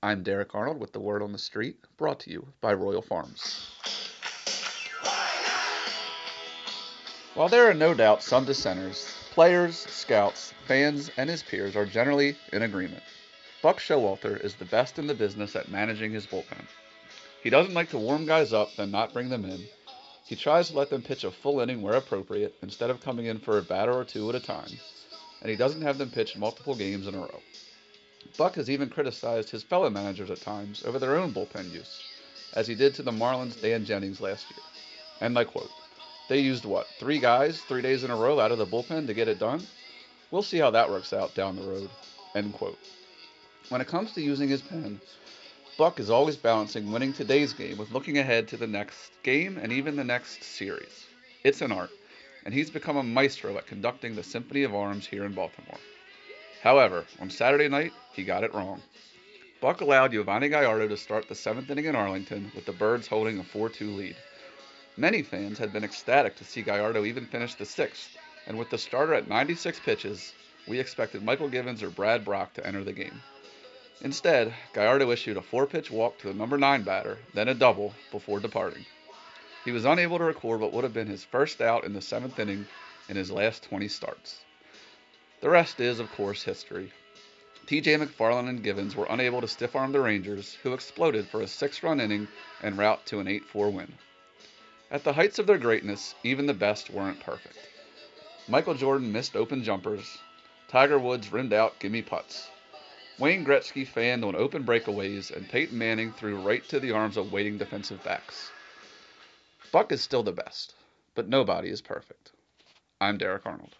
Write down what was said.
I'm Derek Arnold with the Word on the Street, brought to you by Royal Farms. While there are no doubt some dissenters, players, scouts, fans, and his peers are generally in agreement. Buck Showalter is the best in the business at managing his bullpen. He doesn't like to warm guys up, then not bring them in. He tries to let them pitch a full inning where appropriate instead of coming in for a batter or two at a time, and he doesn't have them pitch multiple games in a row. Buck has even criticized his fellow managers at times over their own bullpen use, as he did to the Marlins' Dan Jennings last year. And I quote, they used what, three guys, three days in a row out of the bullpen to get it done? We'll see how that works out down the road. End quote. When it comes to using his pen, Buck is always balancing winning today's game with looking ahead to the next game and even the next series. It's an art, and he's become a maestro at conducting the Symphony of Arms here in Baltimore. However, on Saturday night, he got it wrong. Buck allowed Yovani Gallardo to start the seventh inning in Arlington with the Birds holding a 4 2 lead. Many fans had been ecstatic to see Gallardo even finish the sixth, and with the starter at 96 pitches, we expected Mychal Givens or Brad Brach to enter the game. Instead, Gallardo issued a four pitch walk to the number nine batter, then a double, before departing. He was unable to record what would have been his first out in the seventh inning in his last 20 starts. The rest is, of course, history. TJ McFarland and Givens were unable to stiff arm the Rangers, who exploded for a six run inning en route to an 8 4 win. At the heights of their greatness, even the best weren't perfect. Michael Jordan missed open jumpers. Tiger Woods rimmed out gimme putts. Wayne Gretzky fanned on open breakaways, and Peyton Manning threw right to the arms of waiting defensive backs. Buck is still the best, but nobody is perfect. I'm Derek Arnold.